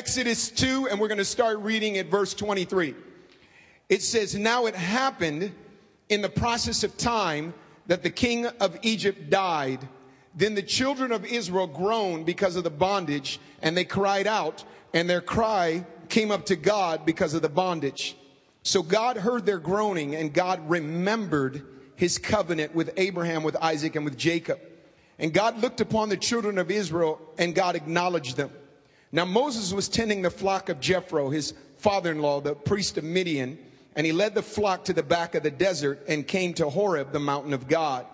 Exodus 2, and we're going to start reading at verse 23. It says, Now it happened in the process of time that the king of Egypt died. Then the children of Israel groaned because of the bondage, and they cried out, and their cry came up to God because of the bondage. So God heard their groaning, and God remembered his covenant with Abraham, with Isaac, and with Jacob. And God looked upon the children of Israel, and God acknowledged them. Now Moses was tending the flock of Jethro, his father in law, the priest of Midian, and he led the flock to the back of the desert and came to Horeb, the mountain of God.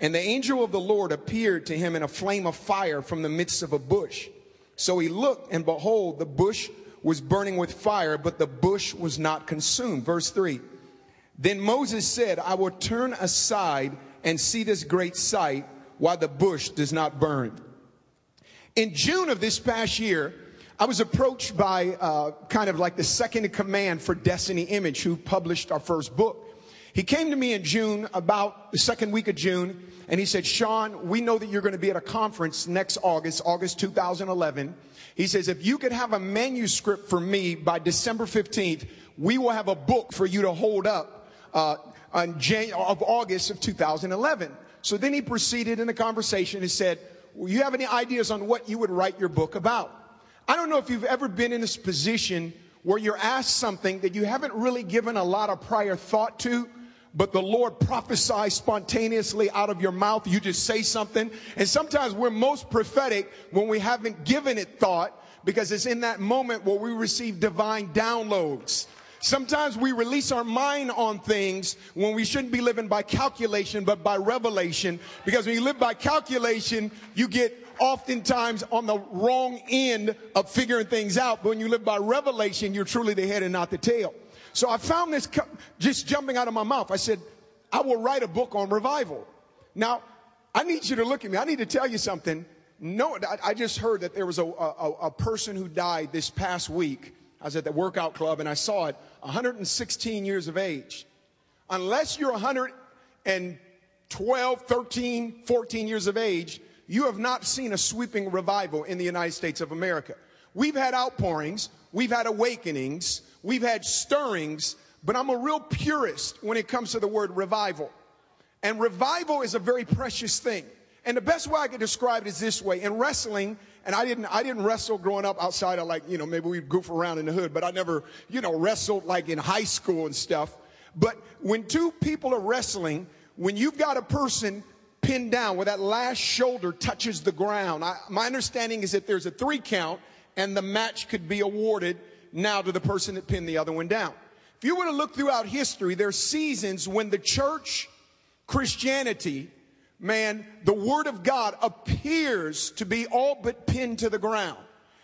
And the angel of the Lord appeared to him in a flame of fire from the midst of a bush. So he looked, and behold, the bush was burning with fire, but the bush was not consumed. Verse 3 Then Moses said, I will turn aside and see this great sight while the bush does not burn. In June of this past year, I was approached by uh, kind of like the second in command for Destiny Image, who published our first book. He came to me in June, about the second week of June, and he said, Sean, we know that you're going to be at a conference next August, August 2011. He says, if you could have a manuscript for me by December 15th, we will have a book for you to hold up uh, on Jan- of August of 2011. So then he proceeded in the conversation and said, you have any ideas on what you would write your book about? I don't know if you've ever been in this position where you're asked something that you haven't really given a lot of prior thought to, but the Lord prophesies spontaneously out of your mouth. You just say something. And sometimes we're most prophetic when we haven't given it thought because it's in that moment where we receive divine downloads. Sometimes we release our mind on things when we shouldn't be living by calculation, but by revelation. Because when you live by calculation, you get oftentimes on the wrong end of figuring things out. But when you live by revelation, you're truly the head and not the tail. So I found this just jumping out of my mouth. I said, I will write a book on revival. Now, I need you to look at me. I need to tell you something. No, I just heard that there was a, a, a person who died this past week. I was at the workout club and I saw it, 116 years of age. Unless you're 112, 13, 14 years of age, you have not seen a sweeping revival in the United States of America. We've had outpourings, we've had awakenings, we've had stirrings, but I'm a real purist when it comes to the word revival. And revival is a very precious thing. And the best way I could describe it is this way. In wrestling, and I didn't, I didn't wrestle growing up outside of like, you know, maybe we'd goof around in the hood, but I never, you know, wrestled like in high school and stuff. But when two people are wrestling, when you've got a person pinned down, where that last shoulder touches the ground. I, my understanding is that there's a three count and the match could be awarded now to the person that pinned the other one down. If you were to look throughout history, there are seasons when the church, Christianity, man, the word of God appears to be all but pinned to the ground.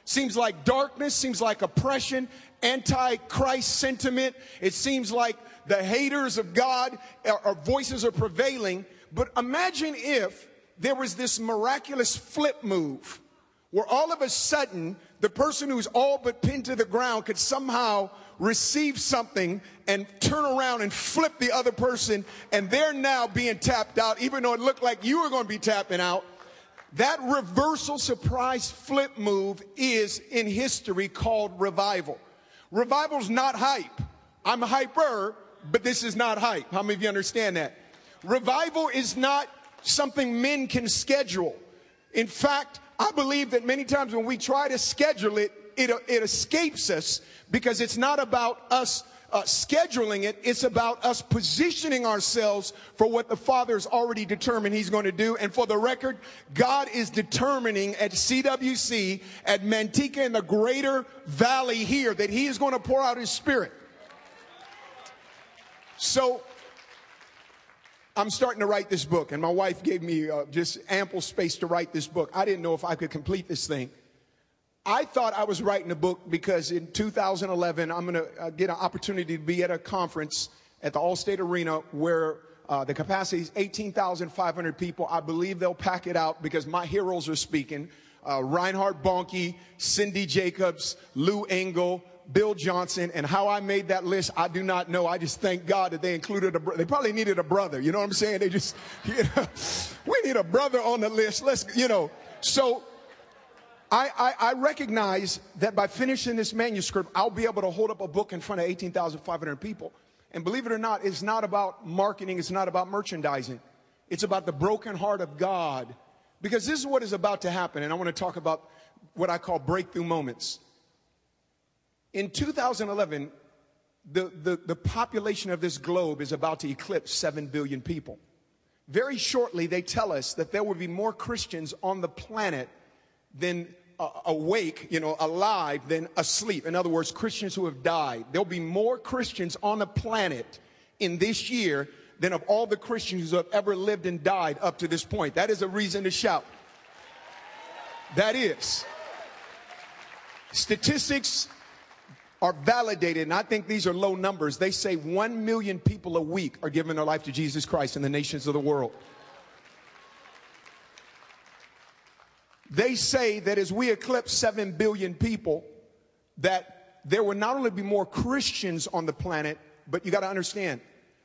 Seems like darkness, seems like oppression, anti-Christ sentiment. It seems like the haters of God, uh, our voices are prevailing. But imagine if there was this miraculous flip move where all of a sudden the person who's all but pinned to the ground could somehow receive something and turn around and flip the other person and they're now being tapped out even though it looked like you were going to be tapping out. That reversal surprise flip move is in history called revival. Revival's not hype. I'm a hyper but this is not hype. How many of you understand that? Revival is not something men can schedule. In fact, I believe that many times when we try to schedule it, it, it escapes us because it's not about us uh, scheduling it. It's about us positioning ourselves for what the Father's already determined He's going to do. And for the record, God is determining at CWC, at Manteca in the greater valley here, that He is going to pour out His Spirit. So I'm starting to write this book, and my wife gave me uh, just ample space to write this book. I didn't know if I could complete this thing. I thought I was writing a book because in 2011, I'm going to uh, get an opportunity to be at a conference at the Allstate Arena where uh, the capacity is 18,500 people. I believe they'll pack it out because my heroes are speaking. Uh, Reinhard Bonnke, Cindy Jacobs, Lou Engle, Bill Johnson, and how I made that list, I do not know. I just thank God that they included a. They probably needed a brother. You know what I'm saying? They just, you know, we need a brother on the list. Let's, you know. So, I, I, I, recognize that by finishing this manuscript, I'll be able to hold up a book in front of 18,500 people. And believe it or not, it's not about marketing, it's not about merchandising. It's about the broken heart of God. Because this is what is about to happen. And I want to talk about what I call breakthrough moments. In 2011, the, the, the population of this globe is about to eclipse 7 billion people. Very shortly, they tell us that there will be more Christians on the planet than uh, awake, you know, alive than asleep. In other words, Christians who have died. There'll be more Christians on the planet in this year than of all the Christians who have ever lived and died up to this point. That is a reason to shout. That is. Statistics are validated, and I think these are low numbers. They say 1 million people a week are giving their life to Jesus Christ in the nations of the world. They say that as we eclipse 7 billion people, that there will not only be more Christians on the planet, but you got to understand,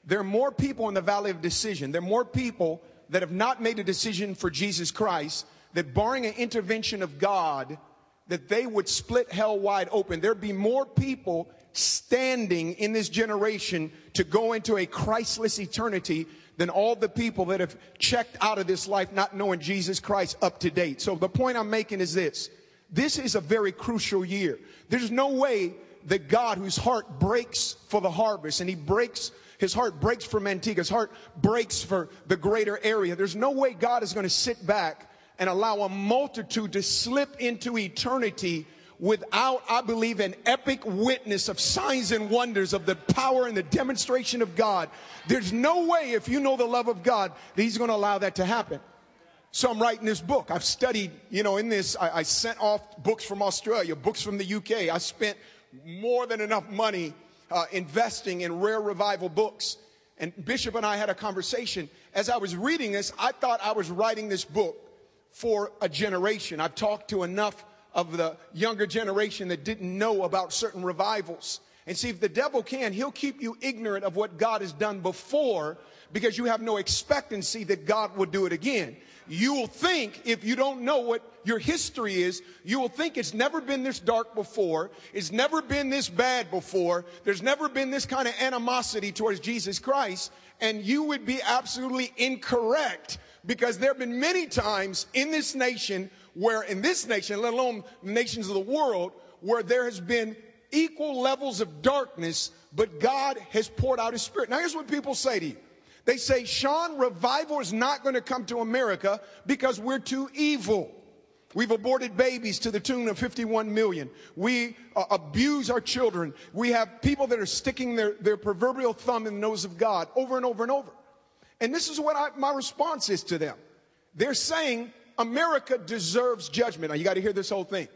there are more people in the valley of decision. There are more people that have not made a decision for Jesus Christ, that barring an intervention of God, that they would split hell wide open. There'd be more people standing in this generation to go into a Christless eternity than all the people that have checked out of this life not knowing Jesus Christ up to date. So the point I'm making is this. This is a very crucial year. There's no way that God, whose heart breaks for the harvest and he breaks his heart breaks for Manteca. His heart breaks for the greater area. There's no way God is going to sit back and allow a multitude to slip into eternity without, I believe, an epic witness of signs and wonders of the power and the demonstration of God. There's no way, if you know the love of God, that He's going to allow that to happen. So I'm writing this book. I've studied, you know, in this, I, I sent off books from Australia, books from the UK. I spent more than enough money uh, investing in rare revival books. And Bishop and I had a conversation. As I was reading this, I thought I was writing this book for a generation. I've talked to enough of the younger generation that didn't know about certain revivals. And see, if the devil can, he'll keep you ignorant of what God has done before because you have no expectancy that God will do it again. You will think, if you don't know what your history is, you will think it's never been this dark before. It's never been this bad before. There's never been this kind of animosity towards Jesus Christ. And you would be absolutely incorrect because there have been many times in this nation where, in this nation, let alone nations of the world, where there has been equal levels of darkness, but God has poured out his spirit. Now, here's what people say to you. They say, Sean, revival is not going to come to America because we're too evil. We've aborted babies to the tune of 51 million. We uh, abuse our children. We have people that are sticking their, their proverbial thumb in the nose of God over and over and over. And this is what I, my response is to them. They're saying America deserves judgment. Now, you got to hear this whole thing.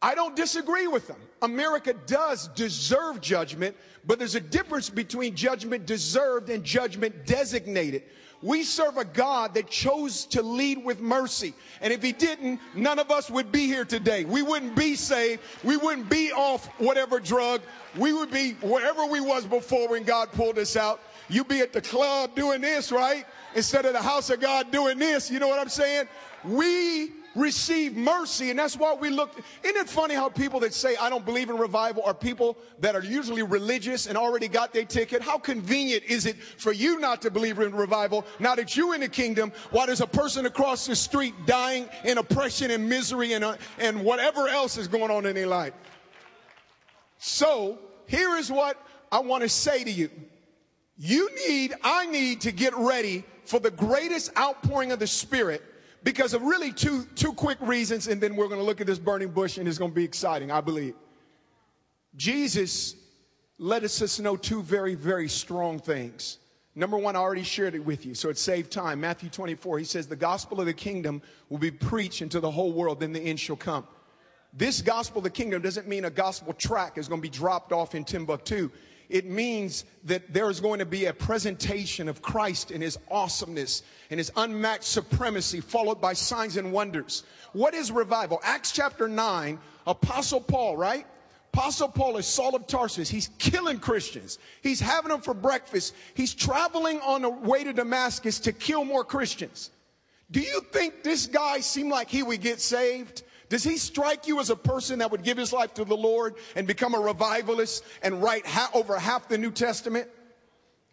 I don't disagree with them. America does deserve judgment, but there's a difference between judgment deserved and judgment designated. We serve a God that chose to lead with mercy. And if he didn't, none of us would be here today. We wouldn't be saved. We wouldn't be off whatever drug. We would be wherever we was before when God pulled us out. You'd be at the club doing this, right? Instead of the house of God doing this. You know what I'm saying? We receive mercy, and that's why we look. Isn't it funny how people that say, I don't believe in revival, are people that are usually religious and already got their ticket? How convenient is it for you not to believe in revival now that you're in the kingdom while there's a person across the street dying in oppression and misery and, uh, and whatever else is going on in their life? So, here is what I want to say to you. You need, I need to get ready for the greatest outpouring of the Spirit because of really two, two quick reasons, and then we're going to look at this burning bush and it's going to be exciting, I believe. Jesus let us know two very, very strong things. Number one, I already shared it with you, so it saved time. Matthew 24, he says, The gospel of the kingdom will be preached into the whole world, then the end shall come. This gospel of the kingdom doesn't mean a gospel track is going to be dropped off in Timbuktu it means that there is going to be a presentation of Christ in his awesomeness and his unmatched supremacy, followed by signs and wonders. What is revival? Acts chapter 9, Apostle Paul, right? Apostle Paul is Saul of Tarsus. He's killing Christians. He's having them for breakfast. He's traveling on the way to Damascus to kill more Christians. Do you think this guy seemed like he would get saved? Does he strike you as a person that would give his life to the Lord and become a revivalist and write ha- over half the New Testament?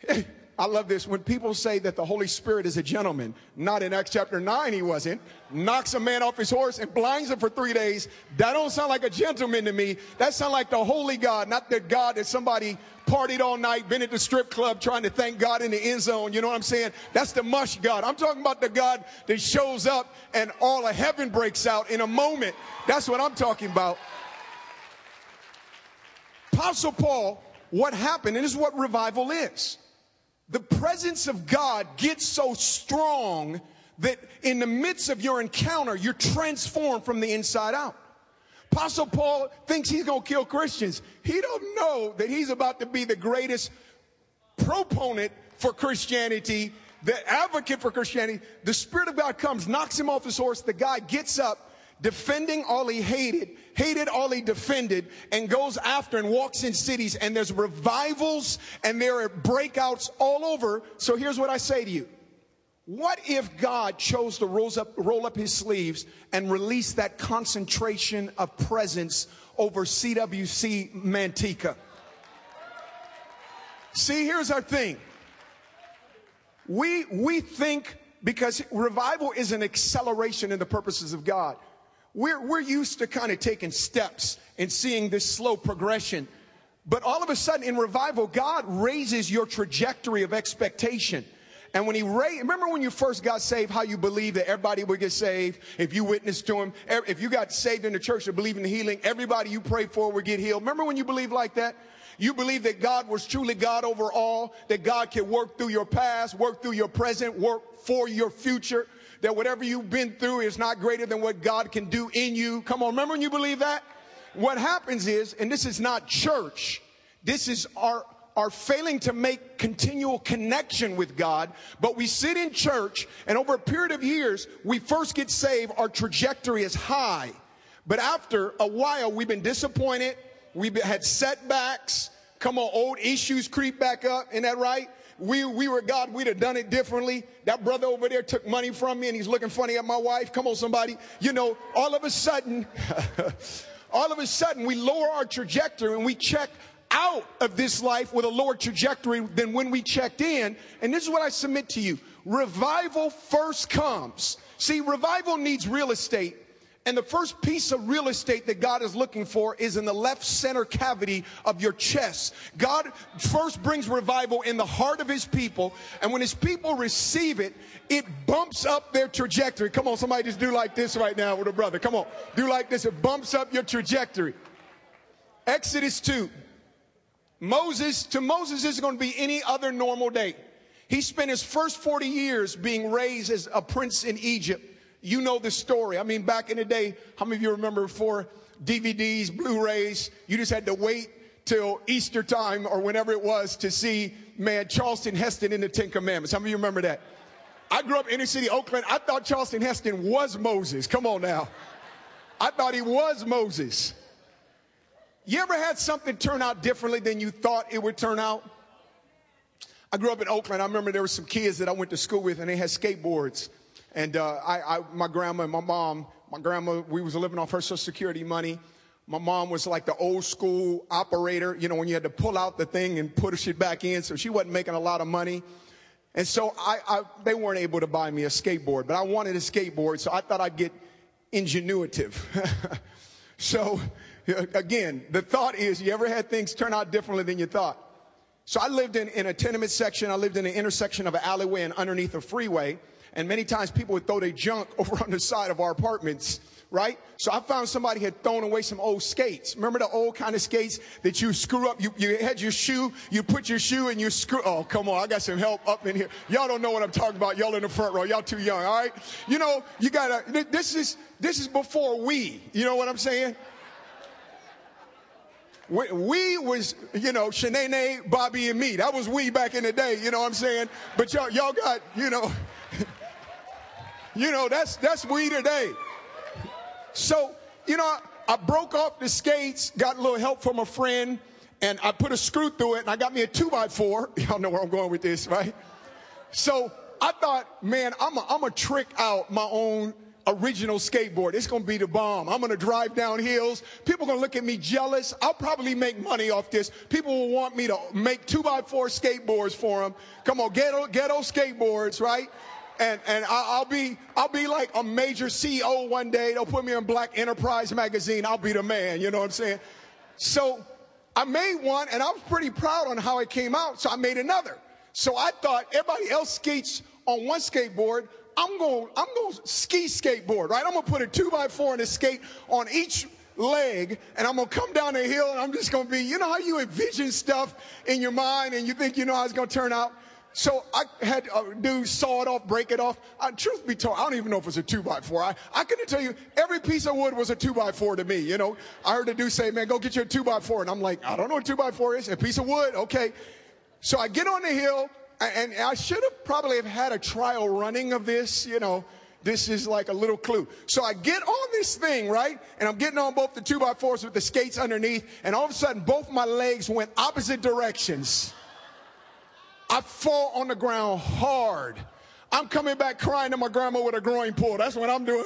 I love this. When people say that the Holy Spirit is a gentleman, not in Acts chapter 9, he wasn't, knocks a man off his horse and blinds him for three days. That don't sound like a gentleman to me. That sounds like the holy God, not the God that somebody partied all night, been at the strip club trying to thank God in the end zone. You know what I'm saying? That's the mush God. I'm talking about the God that shows up and all of heaven breaks out in a moment. That's what I'm talking about. Apostle Paul, what happened, and this is what revival is the presence of God gets so strong that in the midst of your encounter, you're transformed from the inside out. Apostle Paul thinks he's going to kill Christians. He don't know that he's about to be the greatest proponent for Christianity, the advocate for Christianity. The Spirit of God comes, knocks him off his horse. The guy gets up, defending all he hated, hated all he defended, and goes after and walks in cities. And there's revivals and there are breakouts all over. So here's what I say to you. What if God chose to roll up, roll up his sleeves and release that concentration of presence over CWC Manteca? See, here's our thing. We, we think because revival is an acceleration in the purposes of God. We're, we're used to kind of taking steps and seeing this slow progression. But all of a sudden in revival, God raises your trajectory of expectation. And when he raised, remember when you first got saved, how you believed that everybody would get saved if you witnessed to him? If you got saved in the church and believe in the healing, everybody you prayed for would get healed. Remember when you believed like that? You believed that God was truly God over all, that God can work through your past, work through your present, work for your future that whatever you've been through is not greater than what God can do in you. Come on, remember when you believe that? What happens is, and this is not church, this is our are failing to make continual connection with God, but we sit in church and over a period of years, we first get saved, our trajectory is high. But after a while, we've been disappointed, we've had setbacks, come on, old issues creep back up, isn't that right? We, we were God, we'd have done it differently. That brother over there took money from me and he's looking funny at my wife. Come on, somebody. You know, all of a sudden, all of a sudden, we lower our trajectory and we check out of this life with a lower trajectory than when we checked in. And this is what I submit to you. Revival first comes. See, revival needs real estate and the first piece of real estate that God is looking for is in the left center cavity of your chest. God first brings revival in the heart of his people. And when his people receive it, it bumps up their trajectory. Come on, somebody just do like this right now with a brother. Come on, do like this. It bumps up your trajectory. Exodus 2. Moses, to Moses, is going to be any other normal day. He spent his first 40 years being raised as a prince in Egypt. You know the story. I mean, back in the day, how many of you remember before DVDs, Blu-rays, you just had to wait till Easter time or whenever it was to see, man, Charlton Heston in the Ten Commandments. How many of you remember that? I grew up in inner city Oakland. I thought Charlton Heston was Moses. Come on now. I thought he was Moses. You ever had something turn out differently than you thought it would turn out? I grew up in Oakland. I remember there were some kids that I went to school with and they had skateboards. And uh, I, I, my grandma and my mom, my grandma, we was living off her social security money. My mom was like the old school operator, you know, when you had to pull out the thing and put shit back in. So she wasn't making a lot of money. And so I, I, they weren't able to buy me a skateboard, but I wanted a skateboard. So I thought I'd get ingenuitive. so again, the thought is you ever had things turn out differently than you thought? So I lived in, in a tenement section. I lived in an intersection of an alleyway and underneath a freeway. And many times people would throw their junk over on the side of our apartments, right? So I found somebody had thrown away some old skates. Remember the old kind of skates that you screw up? You, you had your shoe, you put your shoe and you screw. Oh, come on. I got some help up in here. Y'all don't know what I'm talking about. Y'all in the front row. Y'all too young. All right. You know, you gotta, this is, this is before we, you know what I'm saying? We, was, you know, Shanae, Bobby, and me. That was we back in the day, you know what I'm saying? But y'all, y'all got, you know, you know, that's that's we today. So, you know, I broke off the skates, got a little help from a friend, and I put a screw through it, and I got me a two by four. Y'all know where I'm going with this, right? So I thought, man, I'm to trick out my own original skateboard. It's to be the bomb. I'm to drive down hills. People to look at me jealous. I'll probably make money off this. People will want me to make two by four skateboards for them. Come on, ghetto, ghetto skateboards, right? And, and I'll be, I'll be like a major CEO one day. They'll put me in Black Enterprise magazine. I'll be the man. You know what I'm saying? So I made one and I was pretty proud on how it came out. So I made another. So I thought everybody else skates on one skateboard. I'm going, I'm going to ski skateboard, right? I'm going to put a two by four and a skate on each leg and I'm to come down the hill and I'm just to be, you know how you envision stuff in your mind and you think you know how it's to turn out? So I had to uh, do saw it off, break it off. Uh, truth be told, I don't even know if it's a two by four. I, I couldn't tell you every piece of wood was a two by four to me. You know, I heard the dude say, man, go get your two by four. And I'm like, I don't know what two by four is. A piece of wood. Okay. So I get on the hill and I should have probably have had a trial running of this, you know. This is like a little clue. So I get on this thing, right? And I'm getting on both the two by fours with the skates underneath, and all of a sudden both my legs went opposite directions. I fall on the ground hard. I'm coming back crying to my grandma with a groin pull. That's what I'm doing.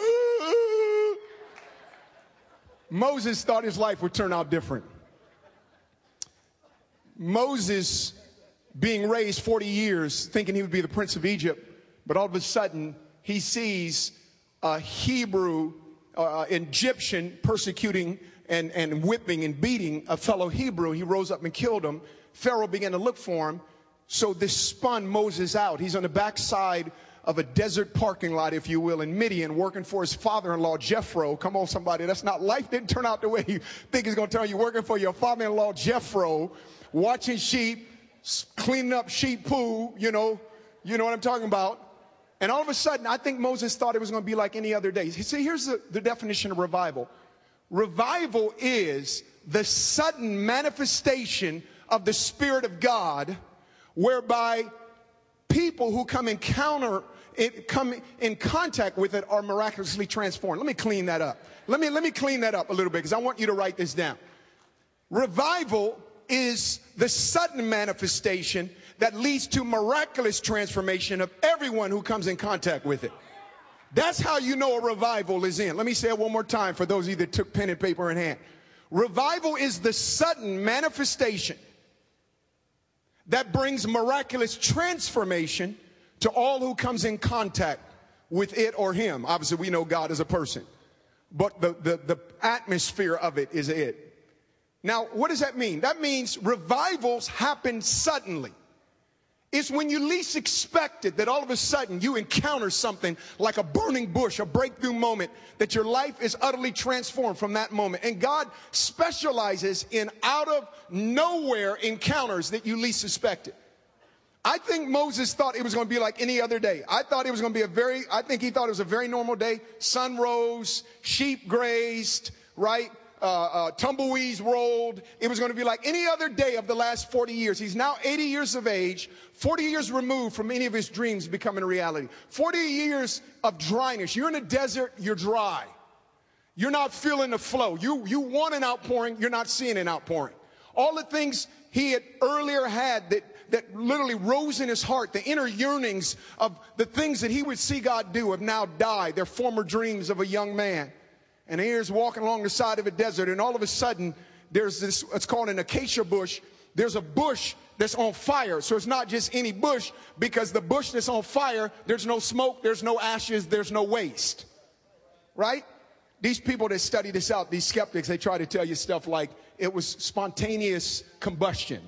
Moses thought his life would turn out different. Moses being raised 40 years thinking he would be the prince of Egypt, but all of a sudden he sees a Hebrew, uh, Egyptian persecuting and, and whipping and beating a fellow Hebrew. He rose up and killed him. Pharaoh began to look for him. So this spun Moses out. He's on the backside of a desert parking lot, if you will, in Midian, working for his father-in-law, Jethro. Come on, somebody. That's not, life didn't turn out the way you think it's going to turn. You're working for your father-in-law, Jethro, watching sheep, cleaning up sheep poo, you know, you know what I'm talking about. And all of a sudden, I think Moses thought it was going to be like any other day. See, here's the, the definition of revival. Revival is the sudden manifestation of the Spirit of God, whereby people who come encounter it, come in contact with it are miraculously transformed. Let me clean that up. Let me let me clean that up a little bit because I want you to write this down. Revival is the sudden manifestation that leads to miraculous transformation of everyone who comes in contact with it. That's how you know a revival is in. Let me say it one more time for those of you that took pen and paper in hand. Revival is the sudden manifestation that brings miraculous transformation to all who comes in contact with it or him. Obviously, we know God is a person, but the, the, the atmosphere of it is it. Now, what does that mean? That means revivals happen suddenly. It's when you least expect it that all of a sudden you encounter something like a burning bush, a breakthrough moment, that your life is utterly transformed from that moment. And God specializes in out of nowhere encounters that you least suspected. I think Moses thought it was going to be like any other day. I thought it was going to be a very, I think he thought it was a very normal day. Sun rose, sheep grazed, right? Uh, uh, tumbleweeds rolled. It was going to be like any other day of the last 40 years. He's now 80 years of age, 40 years removed from any of his dreams becoming a reality. 40 years of dryness. You're in a desert, you're dry. You're not feeling the flow. You, you want an outpouring, you're not seeing an outpouring. All the things he had earlier had that, that literally rose in his heart, the inner yearnings of the things that he would see God do have now died. They're former dreams of a young man. And here's walking along the side of a desert, and all of a sudden, there's this, it's called an acacia bush. There's a bush that's on fire. So it's not just any bush, because the bush that's on fire, there's no smoke, there's no ashes, there's no waste. Right? These people that study this out, these skeptics, they try to tell you stuff like it was spontaneous combustion.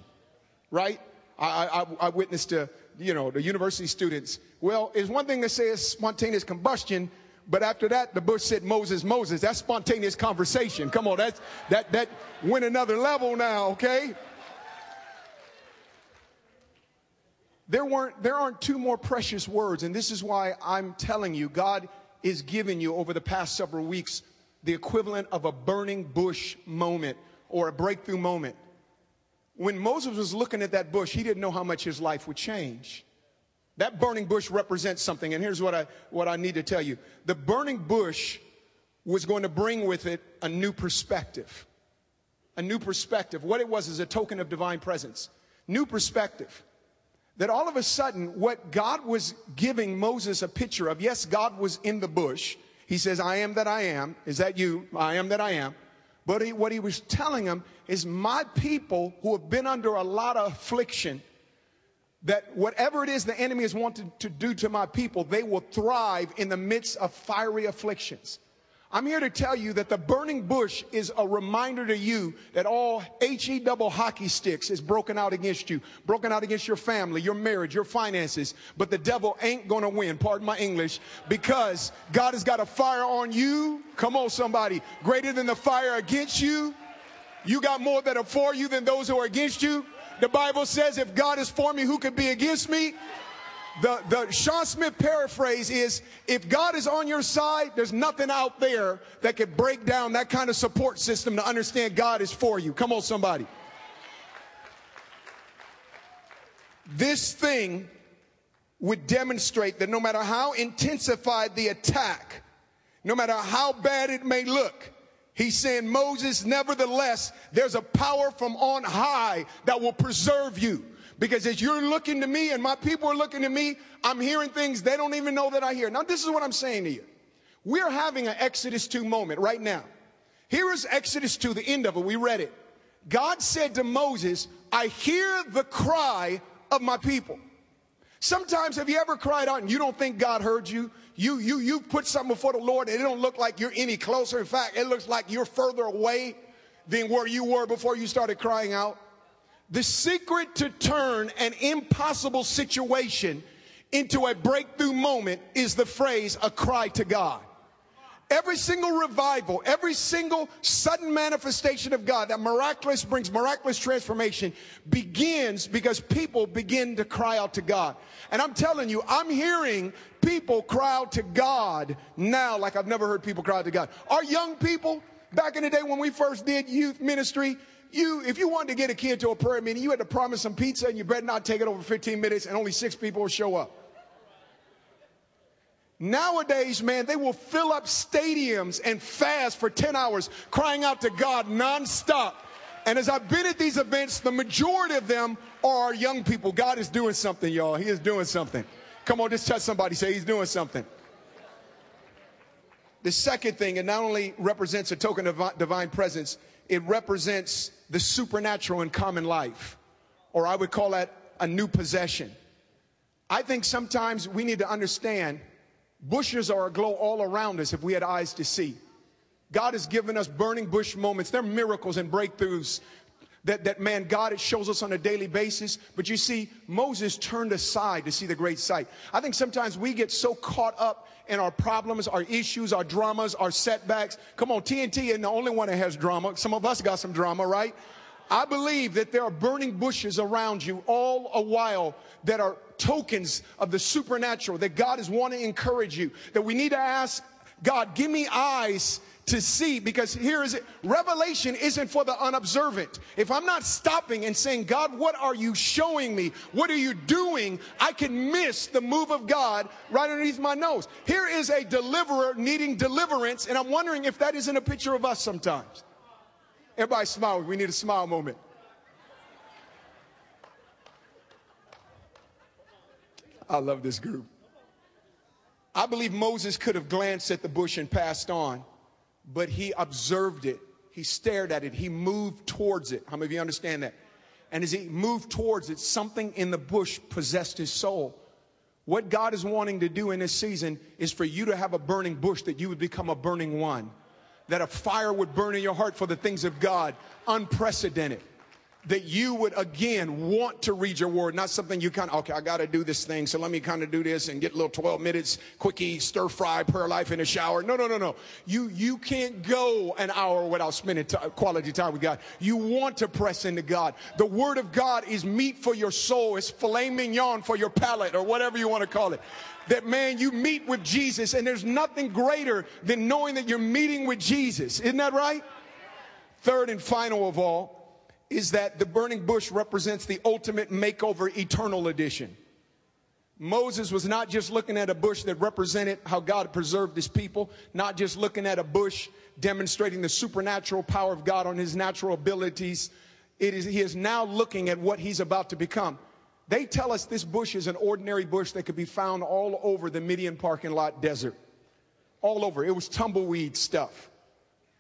Right? I, I, I witnessed to, you know, the university students. Well, it's one thing to say it's spontaneous combustion, but after that, the bush said, Moses, Moses. That's spontaneous conversation. Come on, that's, that, that went another level now, okay? There weren't, there aren't two more precious words. And this is why I'm telling you, God is giving you over the past several weeks the equivalent of a burning bush moment or a breakthrough moment. When Moses was looking at that bush, he didn't know how much his life would change. That burning bush represents something. And here's what I, what I need to tell you. The burning bush was going to bring with it a new perspective. A new perspective. What it was is a token of divine presence. New perspective. That all of a sudden, what God was giving Moses a picture of, yes, God was in the bush. He says, I am that I am. Is that you? I am that I am. But he, what he was telling them is, My people who have been under a lot of affliction, that whatever it is the enemy has wanted to do to my people, they will thrive in the midst of fiery afflictions. I'm here to tell you that the burning bush is a reminder to you that all HE double hockey sticks is broken out against you, broken out against your family, your marriage, your finances. But the devil ain't gonna win, pardon my English, because God has got a fire on you. Come on, somebody, greater than the fire against you. You got more that are for you than those who are against you. The Bible says, if God is for me, who could be against me? The, the Sean Smith paraphrase is if God is on your side, there's nothing out there that could break down that kind of support system to understand God is for you. Come on, somebody. This thing would demonstrate that no matter how intensified the attack, no matter how bad it may look, he's saying, Moses, nevertheless, there's a power from on high that will preserve you. Because as you're looking to me and my people are looking to me, I'm hearing things they don't even know that I hear. Now, this is what I'm saying to you. We're having an Exodus 2 moment right now. Here is Exodus 2, the end of it. We read it. God said to Moses, I hear the cry of my people. Sometimes have you ever cried out and you don't think God heard you? You you you put something before the Lord and it don't look like you're any closer. In fact, it looks like you're further away than where you were before you started crying out. The secret to turn an impossible situation into a breakthrough moment is the phrase, a cry to God. Every single revival, every single sudden manifestation of God that miraculous brings miraculous transformation begins because people begin to cry out to God. And I'm telling you, I'm hearing people cry out to God now like I've never heard people cry out to God. Our young people, back in the day when we first did youth ministry, you, if you wanted to get a kid to a prayer meeting, you had to promise some pizza and you better not take it over 15 minutes and only six people will show up. Nowadays, man, they will fill up stadiums and fast for 10 hours, crying out to God nonstop. And as I've been at these events, the majority of them are young people. God is doing something, y'all. He is doing something. Come on, just touch somebody, say he's doing something. The second thing, it not only represents a token of divine presence, it represents the supernatural in common life, or I would call that a new possession. I think sometimes we need to understand bushes are aglow all around us if we had eyes to see. God has given us burning bush moments. They're miracles and breakthroughs that, that man, God, it shows us on a daily basis. But you see, Moses turned aside to see the great sight. I think sometimes we get so caught up in our problems, our issues, our dramas, our setbacks. Come on, TNT isn't the only one that has drama. Some of us got some drama, right? I believe that there are burning bushes around you all a while that are tokens of the supernatural, that God is wanting to encourage you, that we need to ask God, give me eyes to see because here is it revelation isn't for the unobservant. If i'm not stopping and saying god what are you showing me? What are you doing? I can miss the move of god right underneath my nose. Here is a deliverer needing deliverance and i'm wondering if that isn't a picture of us sometimes. Everybody smile we need a smile moment i love this group i believe moses could have glanced at the bush and passed on but he observed it. He stared at it. He moved towards it. How many of you understand that? And as he moved towards it, something in the bush possessed his soul. What God is wanting to do in this season is for you to have a burning bush that you would become a burning one. That a fire would burn in your heart for the things of God, unprecedented that you would again want to read your word, not something you kind of, okay, I got to do this thing, so let me kind of do this and get a little 12 minutes, quickie, stir fry, prayer life in the shower. No, no, no, no. You, you can't go an hour without spending t- quality time with God. You want to press into God. The word of God is meat for your soul. It's filet mignon for your palate or whatever you want to call it. That man, you meet with Jesus and there's nothing greater than knowing that you're meeting with Jesus. Isn't that right? Third and final of all, is that the burning bush represents the ultimate makeover eternal edition. Moses was not just looking at a bush that represented how God preserved his people, not just looking at a bush demonstrating the supernatural power of God on his natural abilities. It is, he is now looking at what he's about to become. They tell us this bush is an ordinary bush that could be found all over the Midian parking lot desert all over. It was tumbleweed stuff.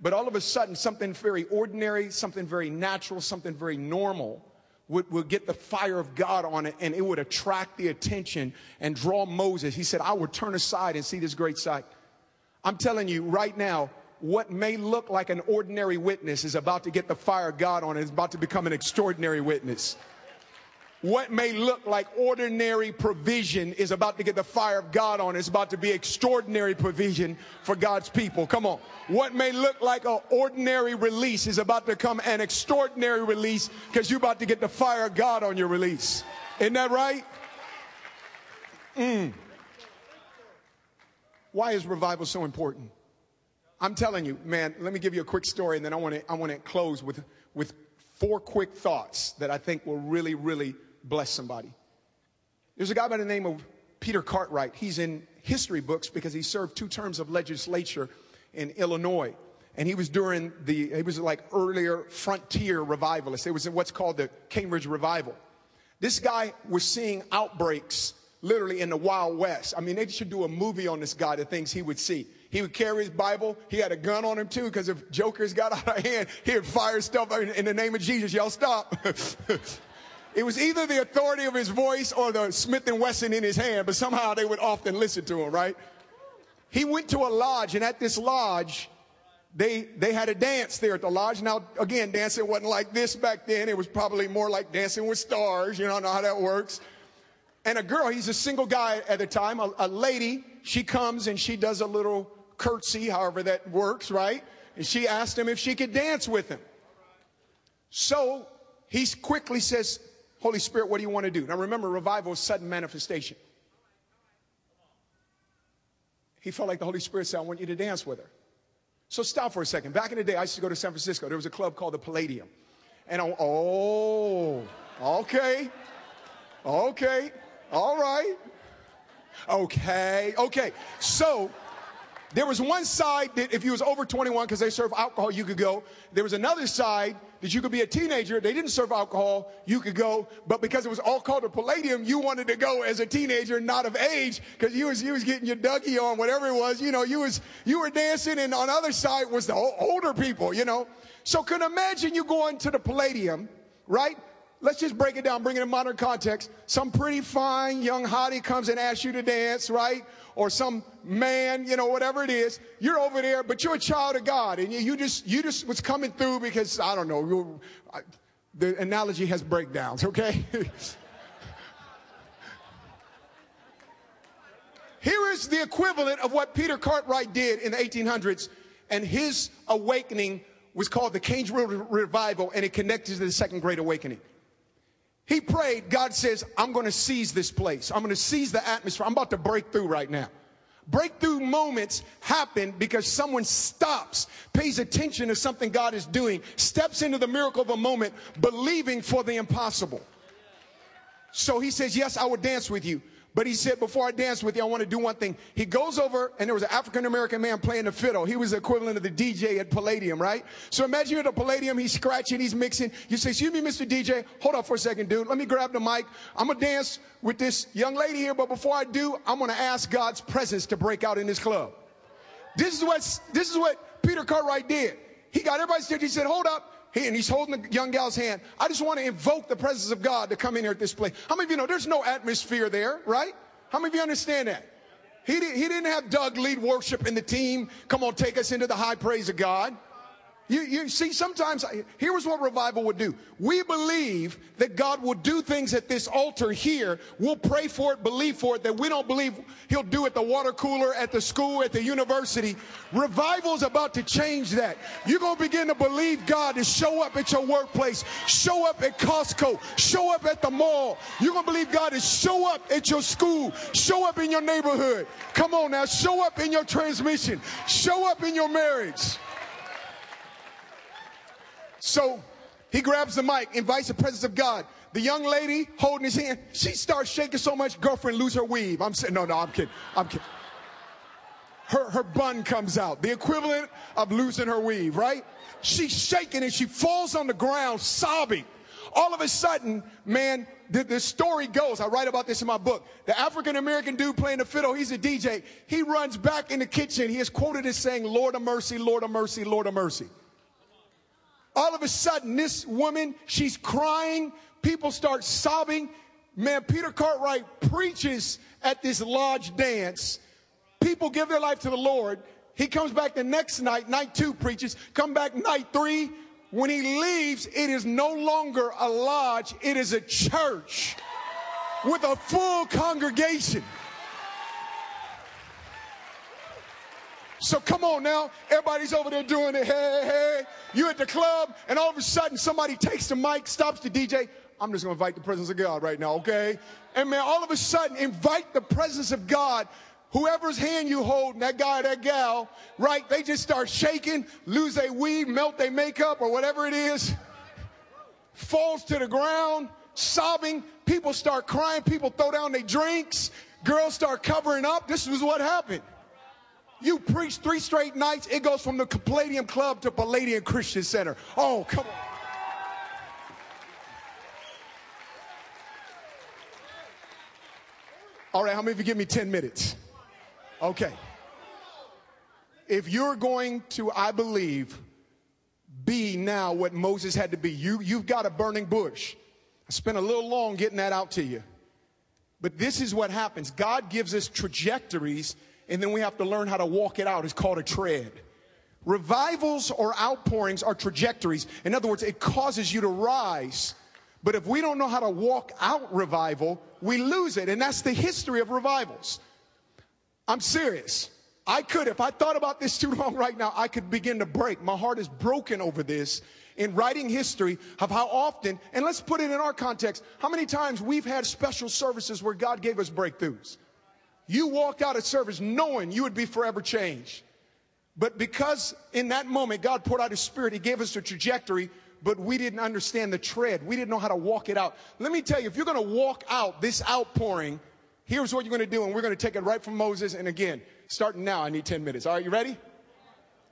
But all of a sudden, something very ordinary, something very natural, something very normal would, would get the fire of God on it and it would attract the attention and draw Moses. He said, I would turn aside and see this great sight. I'm telling you right now, what may look like an ordinary witness is about to get the fire of God on it. It's about to become an extraordinary witness. What may look like ordinary provision is about to get the fire of God on. It's about to be extraordinary provision for God's people. Come on. What may look like an ordinary release is about to come an extraordinary release because you're about to get the fire of God on your release. Isn't that right? Mm. Why is revival so important? I'm telling you, man, let me give you a quick story and then I want to I want to close with with four quick thoughts that I think will really really bless somebody. There's a guy by the name of Peter Cartwright. He's in history books because he served two terms of legislature in Illinois. And he was during the, he was like earlier frontier revivalists. It was in what's called the Cane Ridge Revival. This guy was seeing outbreaks literally in the Wild West. I mean, they should do a movie on this guy, the things he would see. He would carry his Bible. He had a gun on him too, because if jokers got out of hand, he would fire stuff in the name of Jesus. Y'all stop. It was either the authority of his voice or the Smith and Wesson in his hand, but somehow they would often listen to him, right? He went to a lodge, and at this lodge, they they had a dance there at the lodge. Now, again, dancing wasn't like this back then. It was probably more like dancing with stars. You know how that works. And a girl, he's a single guy at the time, a, a lady, she comes and she does a little curtsy, however that works, right? And she asked him if she could dance with him. So he quickly says, Holy Spirit, what do you want to do? Now remember, revival is sudden manifestation. He felt like the Holy Spirit said, I want you to dance with her. So stop for a second. Back in the day, I used to go to San Francisco. There was a club called the Palladium. And I, oh, okay, okay, all right, okay, okay. So there was one side that if you was over 21, because they serve alcohol, you could go. There was another side that you could be a teenager. They didn't serve alcohol. You could go. But because it was all called a palladium, you wanted to go as a teenager, not of age, because you was, you was getting your Dougie on, whatever it was. You know, you was, you were dancing and on the other side was the older people, you know. So can imagine you going to the palladium, right? Let's just break it down, bring it in modern context. Some pretty fine young hottie comes and asks you to dance, right? Or some man, you know, whatever it is, you're over there, but you're a child of God, and you, just you just was coming through because I don't know. I, the analogy has breakdowns, okay? Here is the equivalent of what Peter Cartwright did in the 1800s, and his awakening was called the Cane Ridge Revival, and it connected to the Second Great Awakening. He prayed, God says, I'm going to seize this place. I'm going to seize the atmosphere. I'm about to break through right now. Breakthrough moments happen because someone stops, pays attention to something God is doing, steps into the miracle of a moment, believing for the impossible. So he says, Yes, I will dance with you. But he said, before I dance with you, I want to do one thing. He goes over and there was an African American man playing the fiddle. He was the equivalent of the DJ at Palladium, right? So imagine you're at a Palladium, he's scratching, he's mixing. You say, excuse me, Mr. DJ, hold up for a second, dude. Let me grab the mic. I'm going to dance with this young lady here, but before I do, I'm going to ask God's presence to break out in this club. This is what, this is what Peter Cartwright did. He got everybody stood. He said, hold up. He, and he's holding the young gal's hand. I just want to invoke the presence of God to come in here at this place. How many of you know there's no atmosphere there, right? How many of you understand that? He, he didn't have Doug lead worship in the team. Come on, take us into the high praise of God. You, you see, sometimes, here was what revival would do. We believe that God will do things at this altar here. We'll pray for it, believe for it, that we don't believe He'll do at the water cooler, at the school, at the university. Revival is about to change that. You're going to begin to believe God to show up at your workplace, show up at Costco, show up at the mall. You're going to believe God to show up at your school, show up in your neighborhood. Come on now, show up in your transmission, show up in your marriage. So he grabs the mic, invites the presence of God. The young lady holding his hand, she starts shaking so much, girlfriend lose her weave. I'm saying, no, no, I'm kidding. I'm kidding. Her, her bun comes out, the equivalent of losing her weave, right? She's shaking and she falls on the ground sobbing. All of a sudden, man, the, the story goes, I write about this in my book. The African American dude playing the fiddle, he's a DJ. He runs back in the kitchen. He is quoted as saying, Lord of mercy, Lord of mercy, Lord of mercy. All of a sudden, this woman, she's crying. People start sobbing. Man, Peter Cartwright preaches at this lodge dance. People give their life to the Lord. He comes back the next night, night two preaches. Come back night three. When he leaves, it is no longer a lodge, it is a church with a full congregation. So come on now, everybody's over there doing it. Hey, hey, you at the club, and all of a sudden somebody takes the mic, stops the DJ. I'm just gonna invite the presence of God right now, okay? And man, all of a sudden, invite the presence of God. Whoever's hand you hold, that guy, that gal, right? They just start shaking, lose their weave, melt their makeup, or whatever it is, falls to the ground, sobbing. People start crying. People throw down their drinks. Girls start covering up. This is what happened. You preach three straight nights, it goes from the Palladium Club to Palladium Christian Center. Oh, come on. All right, how many of you give me 10 minutes? Okay. If you're going to, I believe, be now what Moses had to be, you, you've got a burning bush. I spent a little long getting that out to you. But this is what happens God gives us trajectories, and then we have to learn how to walk it out. It's called a tread. Revivals or outpourings are trajectories. In other words, it causes you to rise but if we don't know how to walk out revival, we lose it. And that's the history of revivals. I'm serious. I could, if I thought about this too long right now, I could begin to break. My heart is broken over this in writing history of how often, and let's put it in our context, how many times we've had special services where God gave us breakthroughs. You walked out of service knowing you would be forever changed. But because in that moment God poured out his spirit, he gave us a trajectory but we didn't understand the tread. We didn't know how to walk it out. Let me tell you, if you're going to walk out this outpouring, here's what you're going to do. And we're going to take it right from Moses. And again, starting now, I need 10 minutes. All right, you ready?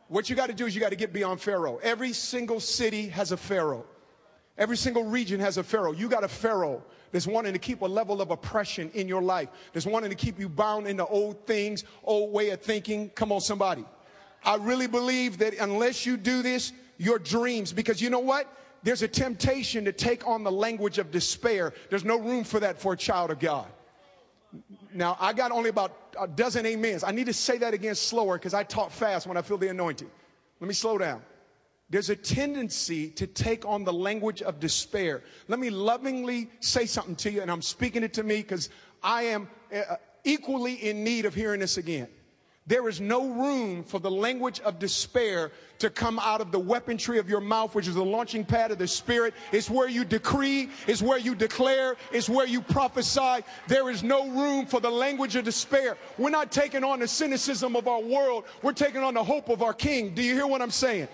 What you got to do is you got to get beyond Pharaoh. Every single city has a Pharaoh. Every single region has a Pharaoh. You got a Pharaoh that's wanting to keep a level of oppression in your life, that's wanting to keep you bound into old things, old way of thinking. Come on, somebody. I really believe that unless you do this, your dreams because you know what? There's a temptation to take on the language of despair. There's no room for that for a child of God. Now, I got only about a dozen amens. I need to say that again slower because I talk fast when I feel the anointing. Let me slow down. There's a tendency to take on the language of despair. Let me lovingly say something to you, and I'm speaking it to me because I am uh, equally in need of hearing this again. There is no room for the language of despair to come out of the weaponry of your mouth, which is the launching pad of the Spirit. It's where you decree, it's where you declare, it's where you prophesy. There is no room for the language of despair. We're not taking on the cynicism of our world, we're taking on the hope of our King. Do you hear what I'm saying?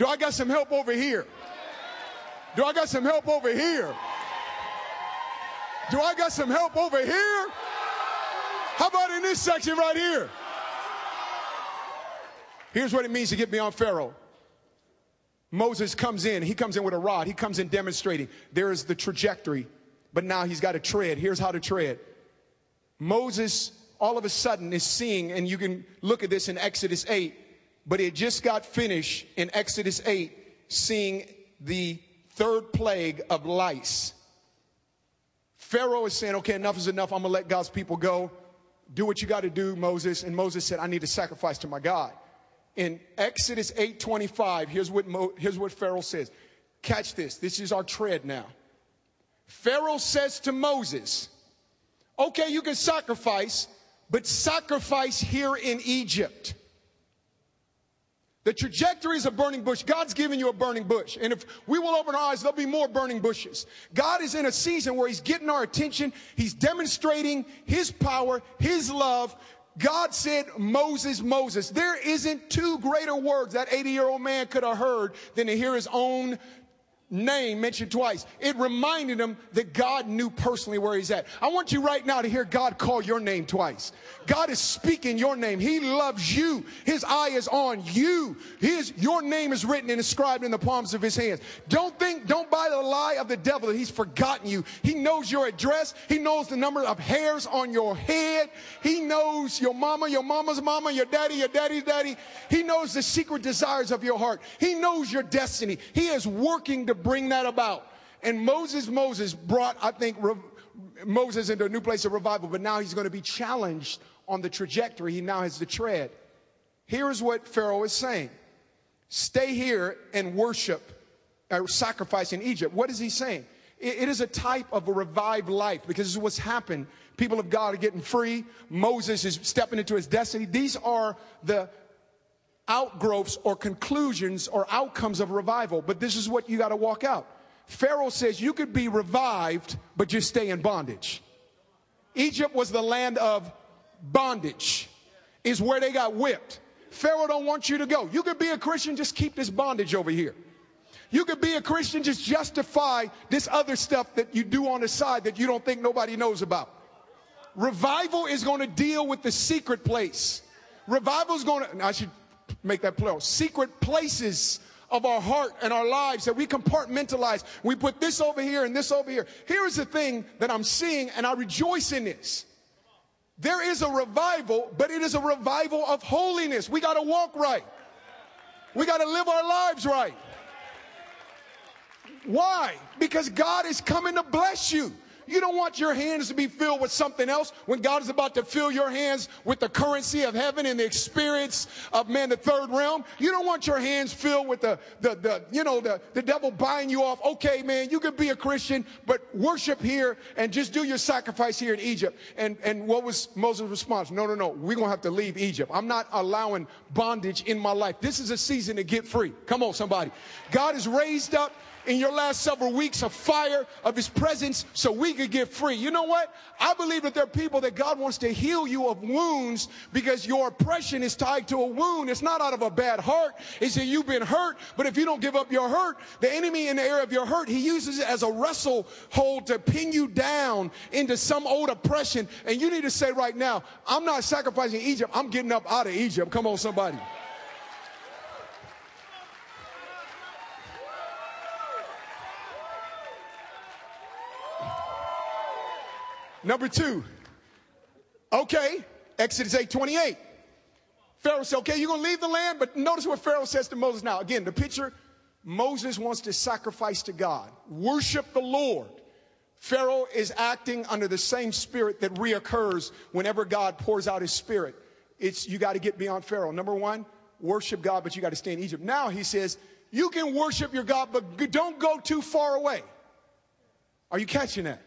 Do I got some help over here? Do I got some help over here? Do I got some help over here? How about in this section right here? Here's what it means to get beyond Pharaoh. Moses comes in, he comes in with a rod, he comes in demonstrating there is the trajectory, but now he's got to tread. Here's how to tread. Moses all of a sudden is seeing, and you can look at this in Exodus 8, but it just got finished in Exodus 8, seeing the third plague of lice. Pharaoh is saying, okay, enough is enough. I'm going to let God's people go. Do what you got to do, Moses. And Moses said, I need to sacrifice to my God in Exodus 8:25, here's what Mo, here's what Pharaoh says. Catch this. This is our tread now. Pharaoh says to Moses, "Okay, you can sacrifice, but sacrifice here in Egypt." The trajectory is a burning bush. God's given you a burning bush. And if we will open our eyes, there'll be more burning bushes. God is in a season where He's getting our attention. He's demonstrating His power, His love, God said, Moses, Moses. There isn't two greater words that 80 year old man could have heard than to hear his own name mentioned twice, it reminded him that God knew personally where he's at. I want you right now to hear God call your name twice. God is speaking your name. He loves you. His eye is on you. His, your name is written and inscribed in the palms of his hands. Don't think, don't buy the lie of the devil that he's forgotten you. He knows your address. He knows the number of hairs on your head. He knows your mama, your mama's mama, your daddy, your daddy's daddy. He knows the secret desires of your heart. He knows your destiny. He is working to bring that about. And Moses, Moses brought, I think, re- Moses into a new place of revival, but now he's going to be challenged on the trajectory he now has to tread. Here's what Pharaoh is saying Stay here and worship, or uh, sacrifice in Egypt. What is he saying? it is a type of a revived life because this is what's happened. People of God are getting free. Moses is stepping into his destiny. These are the outgrowths or conclusions or outcomes of revival, but this is what you got to walk out. Pharaoh says you could be revived, but just stay in bondage. Egypt was the land of bondage, is where they got whipped. Pharaoh don't want you to go. You could be a Christian, just keep this bondage over here. You could be a Christian, just justify this other stuff that you do on the side that you don't think nobody knows about. Revival is going to deal with the secret place. Revival is going to, I should make that plural, secret places of our heart and our lives that we compartmentalize. We put this over here and this over here. Here is the thing that I'm seeing, and I rejoice in this. There is a revival, but it is a revival of holiness. We got to walk right. We got to live our lives right. Why? Because God is coming to bless you. You don't want your hands to be filled with something else when God is about to fill your hands with the currency of heaven and the experience of man, the third realm. You don't want your hands filled with the, the, the you know, the, the devil buying you off. Okay, man, you can be a Christian, but worship here and just do your sacrifice here in Egypt. And, and what was Moses' response? No, no, no. We're going to have to leave Egypt. I'm not allowing bondage in my life. This is a season to get free. Come on, somebody. God has raised up in your last several weeks a fire of his presence so we could get free. You know what? I believe that there are people that God wants to heal you of wounds because your oppression is tied to a wound. It's not out of a bad heart. It's that you've been hurt, but if you don't give up your hurt, the enemy in the area of your hurt, he uses it as a wrestle hold to pin you down into some old oppression. And you need to say right now, I'm not sacrificing Egypt. I'm getting up out of Egypt. Come on, somebody. Number two, okay, Exodus 8 28. Pharaoh said, okay, you're going to leave the land, but notice what Pharaoh says to Moses now. Again, the picture Moses wants to sacrifice to God, worship the Lord. Pharaoh is acting under the same spirit that reoccurs whenever God pours out his spirit. It's you got to get beyond Pharaoh. Number one, worship God, but you got to stay in Egypt. Now he says, you can worship your God, but don't go too far away. Are you catching that?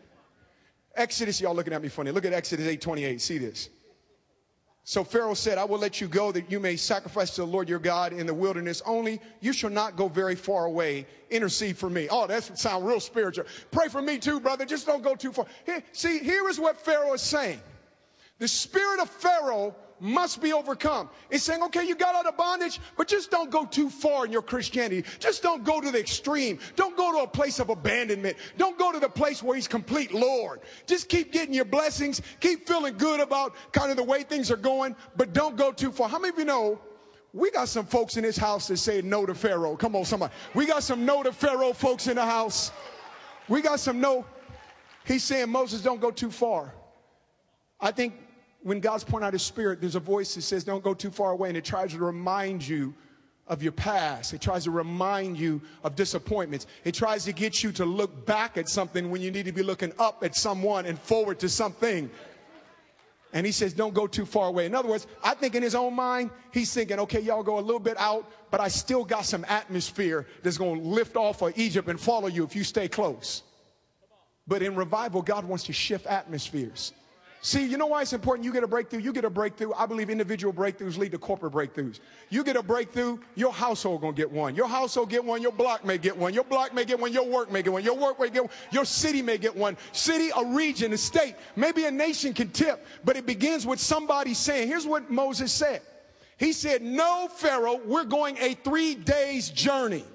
Exodus, y'all looking at me funny. Look at Exodus 8 28. See this. So Pharaoh said, I will let you go that you may sacrifice to the Lord your God in the wilderness. Only you shall not go very far away. Intercede for me. Oh, that sounds real spiritual. Pray for me too, brother. Just don't go too far. Here, see, here is what Pharaoh is saying. The spirit of Pharaoh must be overcome. It's saying, okay, you got out of bondage, but just don't go too far in your Christianity. Just don't go to the extreme. Don't go to a place of abandonment. Don't go to the place where he's complete Lord. Just keep getting your blessings. Keep feeling good about kind of the way things are going, but don't go too far. How many of you know we got some folks in this house that say no to Pharaoh? Come on, somebody. We got some no to Pharaoh folks in the house. We got some no. He's saying, Moses, don't go too far. I think when God's pouring out his spirit, there's a voice that says, don't go too far away. And it tries to remind you of your past. It tries to remind you of disappointments. It tries to get you to look back at something when you need to be looking up at someone and forward to something. And he says, don't go too far away. In other words, I think in his own mind, he's thinking, okay, y'all go a little bit out, but I still got some atmosphere that's going to lift off of Egypt and follow you if you stay close. But in revival, God wants to shift atmospheres. See, you know why it's important you get a breakthrough? You get a breakthrough. I believe individual breakthroughs lead to corporate breakthroughs. You get a breakthrough, your household gonna get one. Your household get one, your block may get one. Your block may get one, your work may get one. Your work may get one, your city may get one. City, a region, a state, maybe a nation can tip, but it begins with somebody saying, here's what Moses said. He said, no, Pharaoh, we're going a three days journey.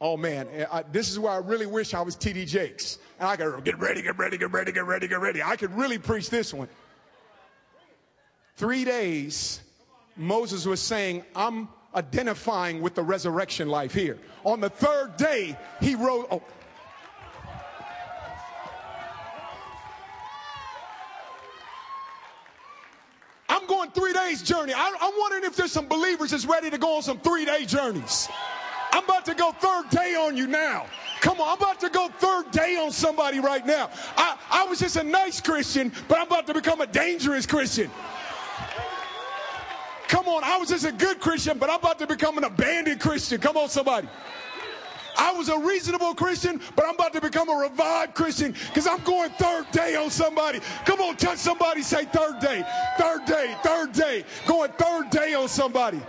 Oh man, eh, I, this is where I really wish I was TD Jakes. And I could get ready, get ready, get ready, get ready, get ready. I could really preach this one. Three days, Moses was saying, I'm identifying with the resurrection life here. On the third day, he rose. Oh. I'm going three days journey. I, I'm wondering if there's some believers that's ready to go on some three day journeys. I'm about to go third day on you now. Come on, I'm about to go third day on somebody right now. I, I was just a nice Christian, but I'm about to become a dangerous Christian. Come on, I was just a good Christian, but I'm about to become an abandoned Christian. Come on, somebody. I was a reasonable Christian, but I'm about to become a revived Christian because I'm going third day on somebody. Come on, touch somebody, say third day, third day, third day, going third day on somebody.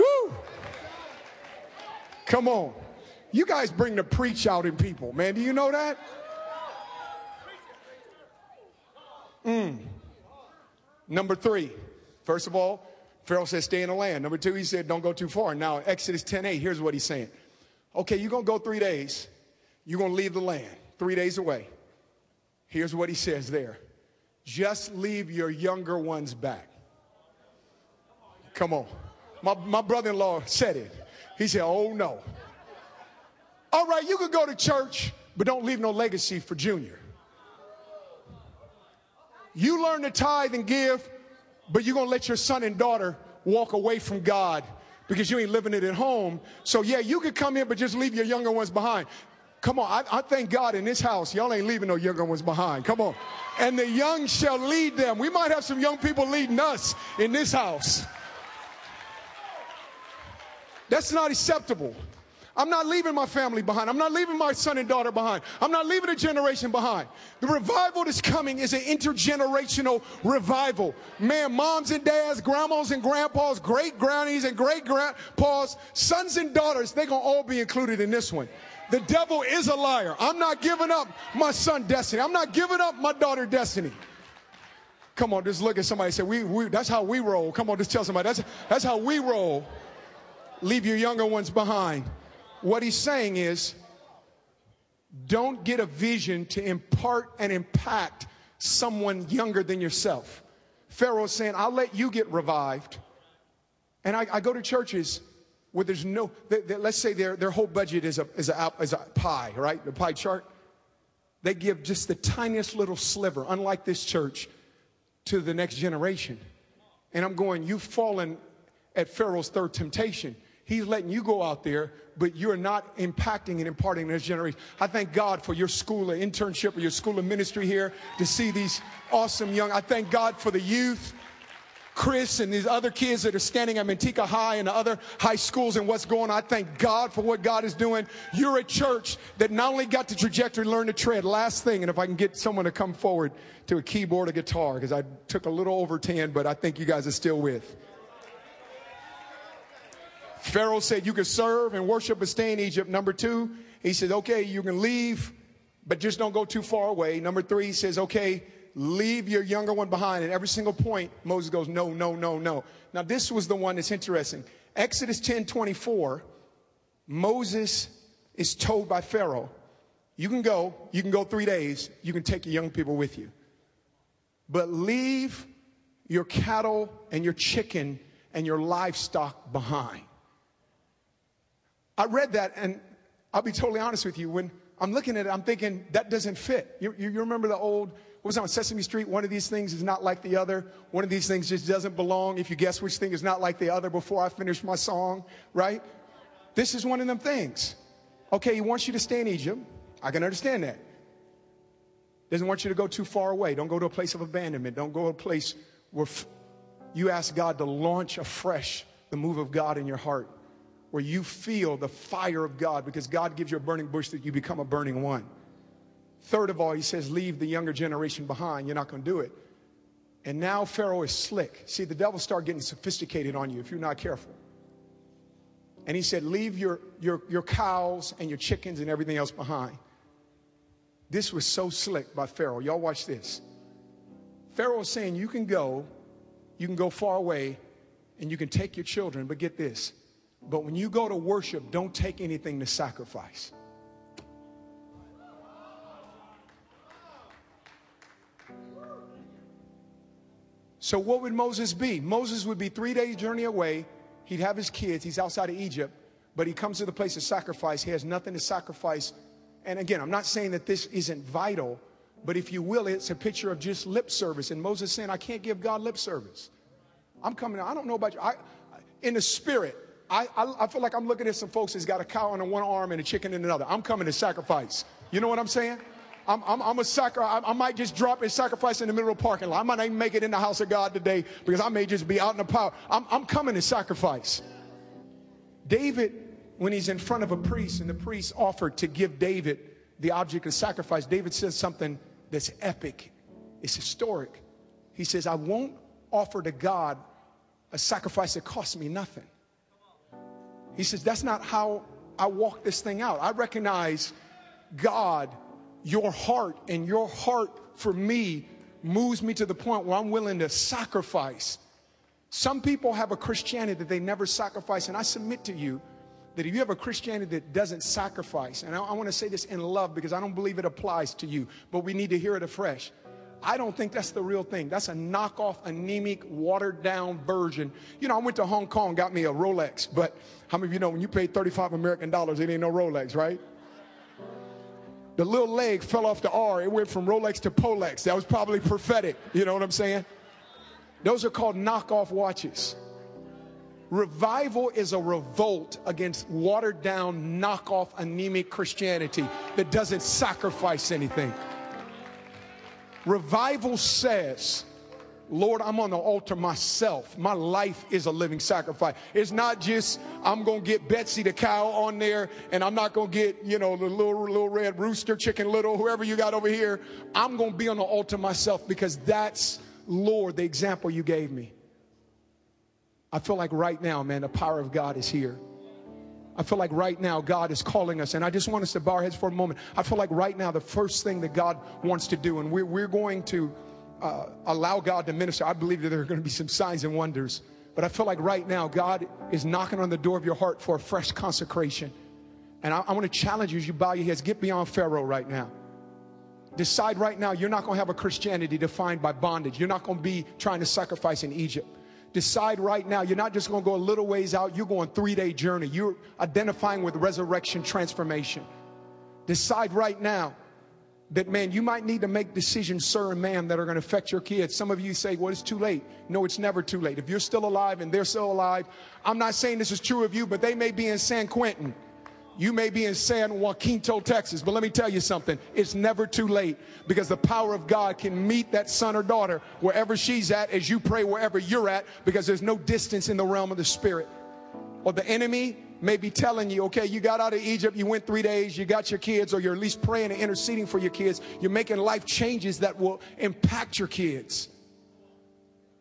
Woo! Come on. You guys bring the preach out in people, man. Do you know that? Mm. Number three, first of all, Pharaoh says, stay in the land. Number two, he said, don't go too far. Now, Exodus 10 8, here's what he's saying. Okay, you're going to go three days. You're going to leave the land three days away. Here's what he says there just leave your younger ones back. Come on. My, my brother in law said it. He said, Oh no. All right, you could go to church, but don't leave no legacy for Junior. You learn to tithe and give, but you're going to let your son and daughter walk away from God because you ain't living it at home. So, yeah, you could come in, but just leave your younger ones behind. Come on, I, I, thank God in this house, y'all ain't leaving no younger ones behind. Come on. And the young shall lead them. We might have some young people leading us in this house. That's not acceptable. I'm not leaving my family behind. I'm not leaving my son and daughter behind. I'm not leaving a generation behind. The revival that's coming is an intergenerational revival. Man, moms and dads, grandmas and grandpas, great grannies and great grandpas, sons and daughters, they're going to all be included in this one. The devil is a liar. I'm not giving up my son destiny. I'm not giving up my daughter destiny. Come on, just look at somebody say, we, we, that's how we roll. Come on, just tell somebody, that's, that's how we roll. Leave your younger ones behind. What he's saying is, don't get a vision to impart and impact someone younger than yourself. Pharaoh's saying, I'll let you get revived. And I, I go to churches where there's no, they, they, let's say their, their whole budget is a, is, a, is a pie, right? The pie chart. They give just the tiniest little sliver, unlike this church, to the next generation. And I'm going, you've fallen at Pharaoh's third temptation. He's letting you go out there, but you're not impacting and imparting this generation. I thank God for your school of internship or your school of ministry here to see these awesome young. I thank God for the youth. Chris and these other kids that are standing at Manteca High and the other high schools and what's going on. I thank God for what God is doing. You're a church that not only got the trajectory, learn to tread. Last thing, and if I can get someone to come forward to a keyboard or guitar, because I took a little over 10, but I think you guys are still with. Pharaoh said you can serve and worship and stay in Egypt. Number two, he said, okay, you can leave, but just don't go too far away. Number three, he says, okay, leave your younger one behind. And every single point, Moses goes, no, no, no, no. Now, this was the one that's interesting. Exodus 10 24, Moses is told by Pharaoh, you can go, you can go three days, you can take your young people with you. But leave your cattle and your chicken and your livestock behind. I read that, and I'll be totally honest with you. When I'm looking at it, I'm thinking that doesn't fit. You, you, you remember the old, what was it on Sesame Street? One of these things is not like the other. One of these things just doesn't belong. If you guess which thing is not like the other before I finish my song, right? This is one of them things. Okay, he wants you to stay in Egypt. I can understand that. Doesn't want you to go too far away. Don't go to a place of abandonment. Don't go to a place where f- you ask God to launch afresh the move of God in your heart where you feel the fire of God because God gives you a burning bush that you become a burning one. Third of all, he says, leave the younger generation behind. You're not going to do it. And now Pharaoh is slick. See, the devil start getting sophisticated on you if you're not careful. And he said, leave your, your, your cows and your chickens and everything else behind. This was so slick by Pharaoh. Y'all watch this. Pharaoh is saying, you can go, you can go far away, and you can take your children, but get this But when you go to worship, don't take anything to sacrifice. So, what would Moses be? Moses would be three days' journey away. He'd have his kids. He's outside of Egypt, but he comes to the place of sacrifice. He has nothing to sacrifice. And again, I'm not saying that this isn't vital, but if you will, it's a picture of just lip service. And Moses saying, I can't give God lip service. I'm coming, I don't know about you. I, in the spirit, I, I, I feel like I'm looking at some folks that's got a cow on one arm and a chicken in another. I'm coming to sacrifice. You know what I'm saying? I'm, I'm, I'm a sacri- I, I, might just drop a sacrifice in the middle of the parking lot. I might not even make it in the house of God today because I may just be out in the power. I'm, I'm coming to sacrifice. David, when he's in front of a priest and the priest offered to give David the object of sacrifice, David says something that's epic. It's historic. He says, I won't offer to God a sacrifice that costs me nothing. He says, That's not how I walk this thing out. I recognize God your heart and your heart for me moves me to the point where I'm willing to sacrifice. Some people have a Christianity that they never sacrifice, and I submit to you that if you have a Christianity that doesn't sacrifice, and I, I want to say this in love because I don't believe it applies to you, but we need to hear it afresh. I don't think that's the real thing. That's a knockoff, anemic, watered down version. You know, I went to Hong Kong, got me a Rolex, but how many of you know when you pay 35 American dollars, it ain't no Rolex, right? the little leg fell off the R. It went from Rolex to Polex. That was probably prophetic. You know what I'm saying? Those are called knockoff watches. Revival is a revolt against watered down, knockoff, anemic Christianity that doesn't sacrifice anything. Revival says, Lord, I'm on the altar myself. My life is a living sacrifice. It's not just I'm gonna get Betsy the cow on there, and I'm not gonna get you know the little little red rooster, chicken little, whoever you got over here. I'm gonna be on the altar myself because that's Lord the example you gave me. I feel like right now, man, the power of God is here. I feel like right now God is calling us, and I just want us to bow our heads for a moment. I feel like right now the first thing that God wants to do, and we're, we're going to uh, allow God to minister, I believe that there are going to be some signs and wonders. But I feel like right now, God is knocking on the door of your heart for a fresh consecration. And I, I want to challenge you as you bow your heads, get beyond Pharaoh right now. Decide right now you're not going to have a Christianity defined by bondage. You're not going to be trying to sacrifice in Egypt. Decide right now you're not just going to go a little ways out, you're going three day journey. You're identifying with resurrection transformation. Decide right now that man, you might need to make decisions, sir and ma'am, that are going to affect your kids. Some of you say, well, it's too late. No, it's never too late. If you're still alive and they're still alive, I'm not saying this is true of you, but they may be in San Quentin. You may be in San Jacinto, Texas, but let me tell you something. It's never too late because the power of God can meet that son or daughter wherever she's at as you pray wherever you're at because there's no distance in the realm of the spirit. Or the enemy may be telling you, okay, you got out of Egypt, you went three days, you got your kids, or you're at least praying and interceding for your kids. You're making life changes that will impact your kids.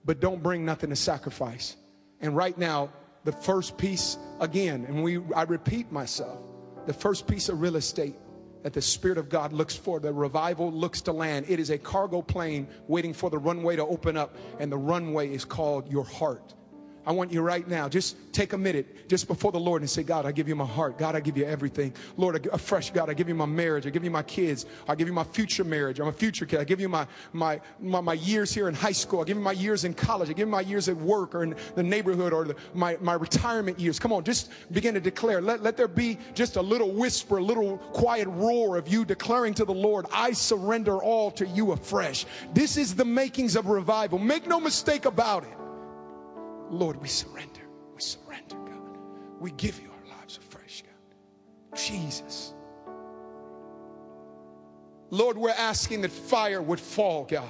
But don't bring nothing to sacrifice. And right now, the first piece, again, and we I repeat myself, the first piece of real estate that the Spirit of God looks for, the revival looks to land. It is a cargo plane waiting for the runway to open up, and the runway is called your heart. I want you right now, just take a minute just before the Lord and say, God, I give you my heart. God, I give you everything. Lord, a fresh God, I give you my marriage. I give you my kids. I give you my future marriage. I'm a future kid. I give you my, my, my, my years here in high school. I give you my years in college. I give you my years at work or in the neighborhood or the, my, my retirement years. Come on, just begin to declare. Let, let there be just a little whisper, a little quiet roar of you declaring to the Lord, I surrender all to you afresh. This is the makings of revival. Make no mistake about it. Lord, we surrender. We surrender, God. We give you our lives afresh, God. Jesus. Lord, we're asking that fire would fall, God.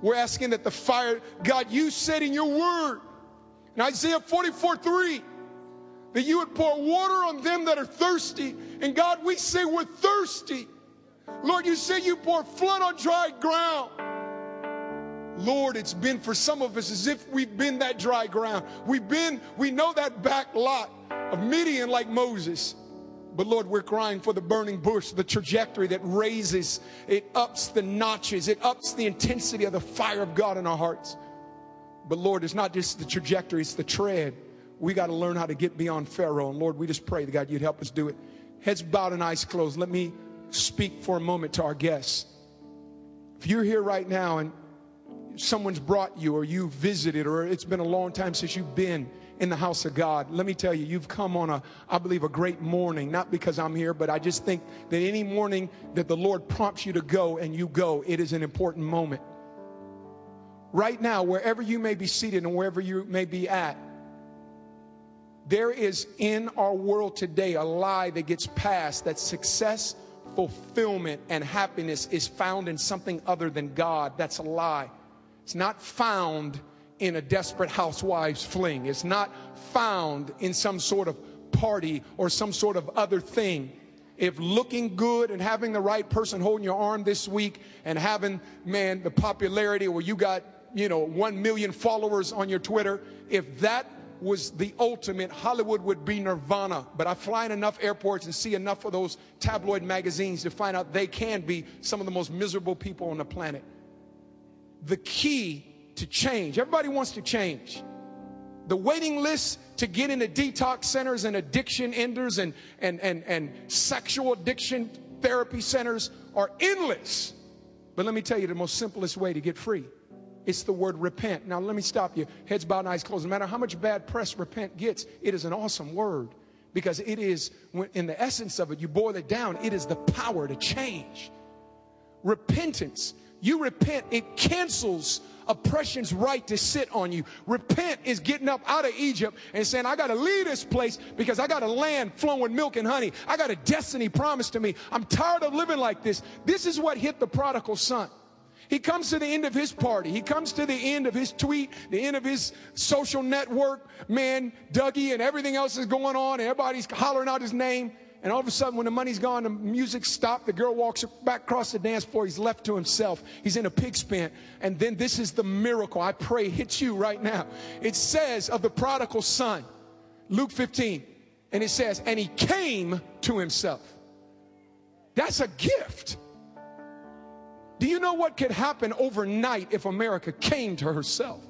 We're asking that the fire, God, you said in your word, in Isaiah 44 3, that you would pour water on them that are thirsty. And God, we say we're thirsty. Lord, you say you pour flood on dry ground. Lord, it's been for some of us as if we've been that dry ground. We've been, we know that back lot of Midian like Moses. But Lord, we're crying for the burning bush, the trajectory that raises, it ups the notches, it ups the intensity of the fire of God in our hearts. But Lord, it's not just the trajectory, it's the tread. we got to learn how to get beyond Pharaoh. And Lord, we just pray that God, you'd help us do it. Heads bowed and eyes closed. Let me speak for a moment to our guests. If you're here right now and someone's brought you or you visited or it's been a long time since you've been in the house of God. Let me tell you, you've come on a, I believe, a great morning, not because I'm here, but I just think that any morning that the Lord prompts you to go and you go, it is an important moment. Right now, wherever you may be seated and wherever you may be at, there is in our world today a lie that gets passed that success, fulfillment, and happiness is found in something other than God. That's a lie. It's not found in a desperate housewife's fling. It's not found in some sort of party or some sort of other thing. If looking good and having the right person holding your arm this week and having, man, the popularity where you got, you know, one million followers on your Twitter, if that was the ultimate, Hollywood would be nirvana. But I fly in enough airports and see enough of those tabloid magazines to find out they can be some of the most miserable people on the planet. The key to change. Everybody wants to change. The waiting list to get into detox centers and addiction enders and, and, and, and sexual addiction therapy centers are endless. But let me tell you the most simplest way to get free. It's the word repent. Now, let me stop you. Heads bowed and eyes closed. No matter how much bad press repent gets, it is an awesome word because it is, in the essence of it, you boil it down, it is the power to change. Repentance. You repent, it cancels oppression's right to sit on you. Repent is getting up out of Egypt and saying, I got to leave this place because I got a land flowing milk and honey. I got a destiny promised to me. I'm tired of living like this. This is what hit the prodigal son. He comes to the end of his party. He comes to the end of his tweet, the end of his social network. Man, Dougie and everything else is going on. And everybody's hollering out his name. And all of a sudden, when the money's gone, the music stopped, the girl walks back across the dance floor. He's left to himself. He's in a pig pen. And then this is the miracle I pray hits you right now. It says of the prodigal son, Luke 15, and it says, and he came to himself. That's a gift. Do you know what could happen overnight if America came to herself?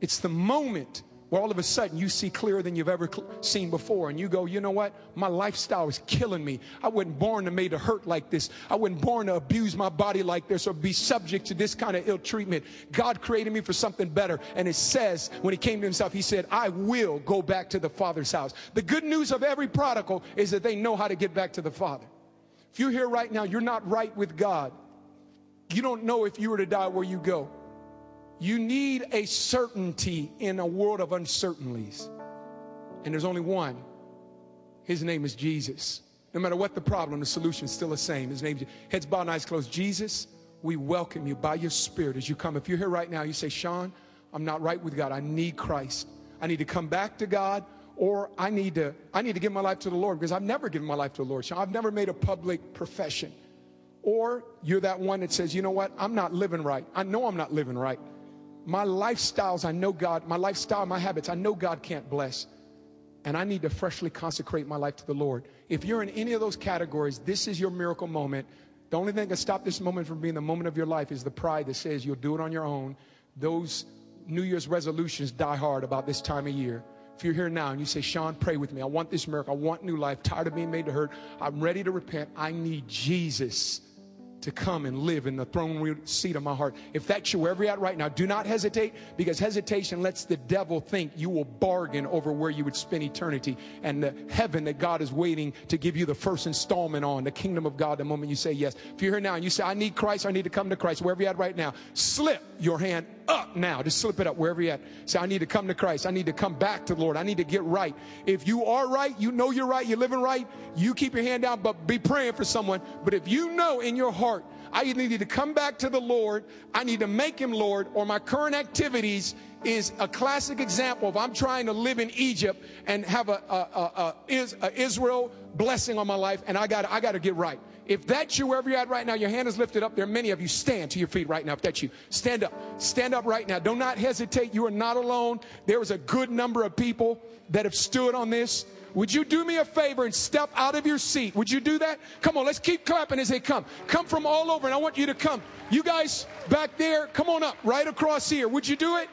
It's the moment where all of a sudden you see clearer than you've ever seen before and you go you know what? My lifestyle is killing me. I wasn't born to made to hurt like this. I wasn't born to abuse my body like this or be subject to this kind of ill treatment. God created me for something better. And it says when he came to himself he said i will go back to the father's house. The good news of every prodigal is that they know how to get back to the father. If you're here right now you're not right with god. You don't know if you were to die where you go you need a certainty in a world of uncertainties. And there's only one. His name is Jesus. No matter what the problem, the solution is still the same. His name, heads bowed, eyes closed. Jesus, we welcome you by your spirit as you come. If you're here right now, you say, Sean, I'm not right with God. I need Christ. I need to come back to God or I need to I need to give my life to the Lord because I've never given my life to the Lord. Sean, I've never made a public profession. Or you're that one that says, you know what? I'm not living right. I know I'm not living right my lifestyles, I know God, my lifestyle, my habits, I know God can't bless. And I need to freshly consecrate my life to the Lord. If you're in any of those categories, this is your miracle moment. The only thing that can stop this moment from being the moment of your life is the pride that says you'll do it on your own. Those New Year's resolutions die hard about this time of year. If you're here now and you say, Sean, pray with me. I want this miracle. I want new life. Tired of being made to hurt. I'm ready to repent. I need Jesus to come and live in the throne seat of my heart. If that's you, wherever you're at right now, do not hesitate because hesitation lets the devil think you will bargain over where you would spend eternity and the heaven that God is waiting to give you the first installment on, the kingdom of God, the moment you say yes. If you're here now and you say, I need Christ, I need to come to Christ, wherever you're at right now, slip your hand up now. Just slip it up wherever you're at. Say, I need to come to Christ. I need to come back to the Lord. I need to get right. If you are right, you know you're right, you're living right, you keep your hand down, but be praying for someone. But if you know in your heart, I need to come back to the Lord, I need to make him Lord, or my current activities is a classic example of I'm trying to live in Egypt and have a, a, a, a Israel blessing on my life, and I got I got to get right. If that's you, wherever you're at right now, your hand is lifted up. There are many of you. Stand to your feet right now. If that's you, stand up. Stand up right now. Do not hesitate. You are not alone. There is a good number of people that have stood on this. Would you do me a favor and step out of your seat? Would you do that? Come on, let's keep clapping as they come. Come from all over, and I want you to come. You guys back there, come on up, right across here. Would you do it?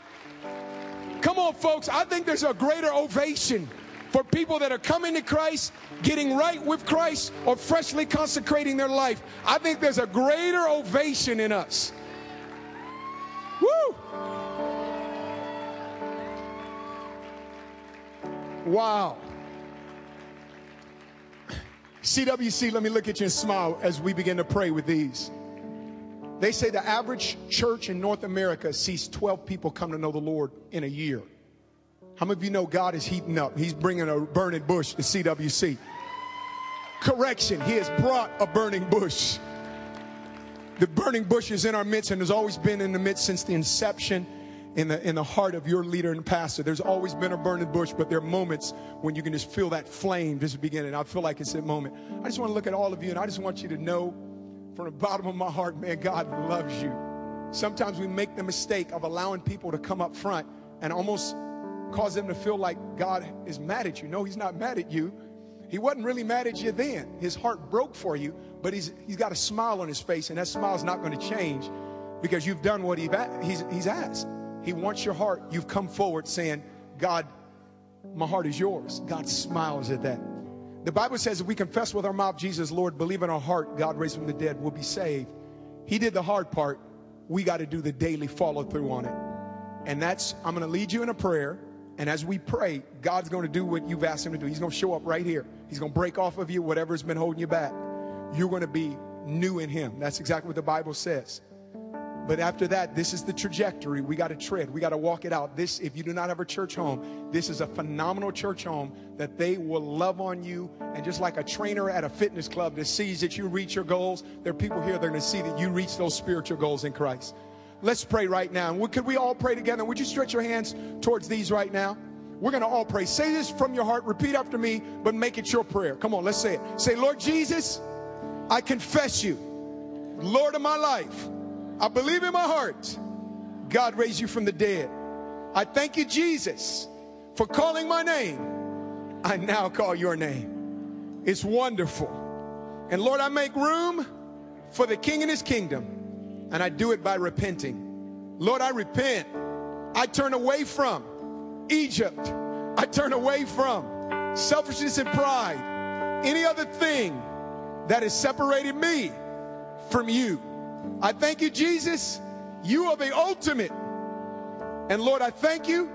Come on, folks. I think there's a greater ovation for people that are coming to Christ, getting right with Christ, or freshly consecrating their life. I think there's a greater ovation in us. Woo! Wow. CWC, let me look at you and smile as we begin to pray with these. They say the average church in North America sees 12 people come to know the Lord in a year. How many of you know God is heating up? He's bringing a burning bush to CWC. Correction, He has brought a burning bush. The burning bush is in our midst and has always been in the midst since the inception in the, in the heart of your leader and pastor. There's always been a burning bush, but there are moments when you can just feel that flame just beginning. I feel like it's that moment. I just want to look at all of you and I just want you to know from the bottom of my heart, man, God loves you. Sometimes we make the mistake of allowing people to come up front and almost cause them to feel like God is mad at you. No, He's not mad at you. He wasn't really mad at you then. His heart broke for you, but he's, he's got a smile on his face, and that smile is not going to change because you've done what he's, he's asked. He wants your heart. You've come forward saying, God, my heart is yours. God smiles at that. The Bible says if we confess with our mouth Jesus, Lord, believe in our heart, God raised from the dead, we'll be saved. He did the hard part. We got to do the daily follow through on it. And that's, I'm going to lead you in a prayer. And as we pray, God's going to do what you've asked Him to do. He's going to show up right here. He's going to break off of you whatever's been holding you back. You're going to be new in Him. That's exactly what the Bible says. But after that, this is the trajectory we got to tread. We got to walk it out. This, if you do not have a church home, this is a phenomenal church home that they will love on you. And just like a trainer at a fitness club that sees that you reach your goals, there are people here that are going to see that you reach those spiritual goals in Christ. Let's pray right now. Could we all pray together? Would you stretch your hands towards these right now? We're going to all pray. Say this from your heart. Repeat after me, but make it your prayer. Come on, let's say it. Say, Lord Jesus, I confess you, Lord of my life. I believe in my heart God raised you from the dead. I thank you, Jesus, for calling my name. I now call your name. It's wonderful. And Lord, I make room for the King and his kingdom. And I do it by repenting. Lord, I repent. I turn away from Egypt. I turn away from selfishness and pride. Any other thing that has separated me from you. I thank you, Jesus. You are the ultimate. And Lord, I thank you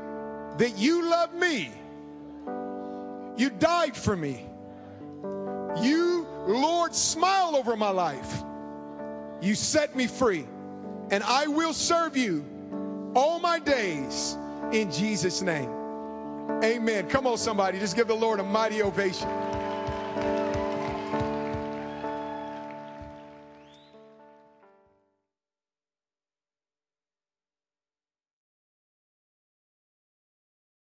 that you love me. You died for me. You, Lord, smile over my life. You set me free, and I will serve you all my days in Jesus' name. Amen. Come on, somebody. Just give the Lord a mighty ovation.